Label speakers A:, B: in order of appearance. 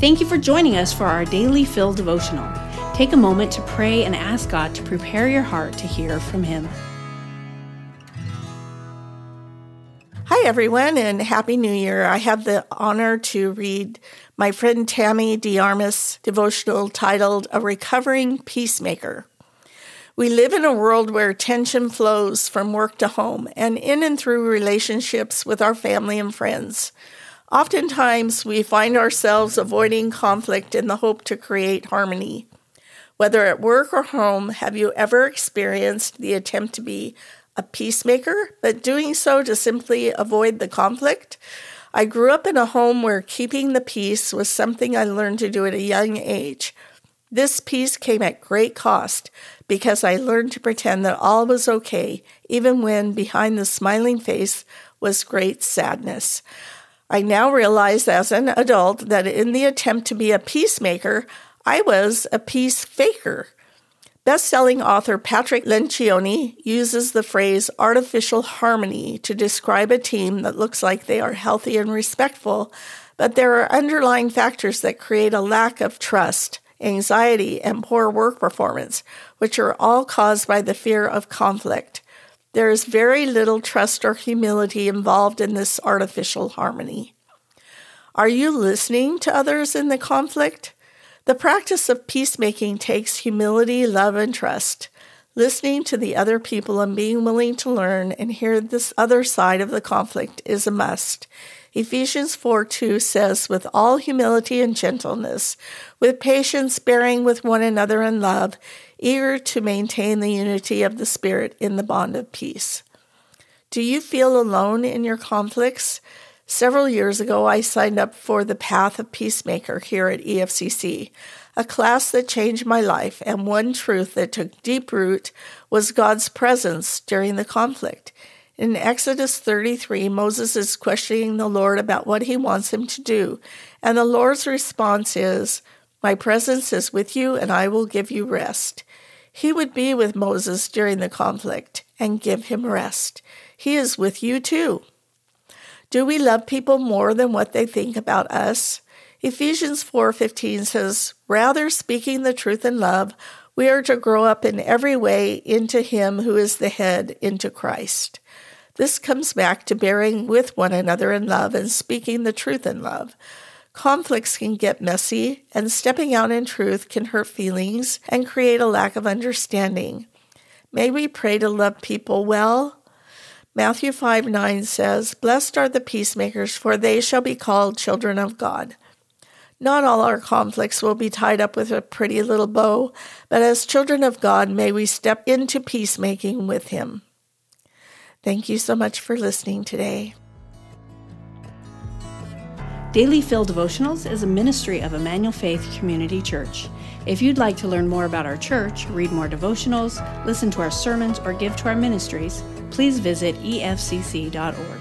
A: Thank you for joining us for our daily Fill devotional. Take a moment to pray and ask God to prepare your heart to hear from Him.
B: Hi, everyone, and Happy New Year. I have the honor to read my friend Tammy DeArmas' devotional titled A Recovering Peacemaker. We live in a world where tension flows from work to home and in and through relationships with our family and friends. Oftentimes, we find ourselves avoiding conflict in the hope to create harmony. Whether at work or home, have you ever experienced the attempt to be a peacemaker, but doing so to simply avoid the conflict? I grew up in a home where keeping the peace was something I learned to do at a young age. This peace came at great cost because I learned to pretend that all was okay, even when behind the smiling face was great sadness. I now realize as an adult that in the attempt to be a peacemaker, I was a peace faker. Best-selling author Patrick Lencioni uses the phrase artificial harmony to describe a team that looks like they are healthy and respectful, but there are underlying factors that create a lack of trust anxiety, and poor work performance, which are all caused by the fear of conflict. There is very little trust or humility involved in this artificial harmony. Are you listening to others in the conflict? The practice of peacemaking takes humility, love, and trust. Listening to the other people and being willing to learn and hear this other side of the conflict is a must. Ephesians 4 2 says, With all humility and gentleness, with patience bearing with one another in love, eager to maintain the unity of the Spirit in the bond of peace. Do you feel alone in your conflicts? Several years ago, I signed up for the Path of Peacemaker here at EFCC, a class that changed my life, and one truth that took deep root was God's presence during the conflict. In Exodus 33, Moses is questioning the Lord about what he wants him to do, and the Lord's response is, My presence is with you, and I will give you rest. He would be with Moses during the conflict and give him rest. He is with you too. Do we love people more than what they think about us? Ephesians 4:15 says, "Rather speaking the truth in love, we are to grow up in every way into him who is the head, into Christ." This comes back to bearing with one another in love and speaking the truth in love. Conflicts can get messy, and stepping out in truth can hurt feelings and create a lack of understanding. May we pray to love people well? Matthew 5 9 says, Blessed are the peacemakers, for they shall be called children of God. Not all our conflicts will be tied up with a pretty little bow, but as children of God, may we step into peacemaking with Him. Thank you so much for listening today.
A: Daily Fill Devotionals is a ministry of Emmanuel Faith Community Church. If you'd like to learn more about our church, read more devotionals, listen to our sermons, or give to our ministries, please visit efcc.org.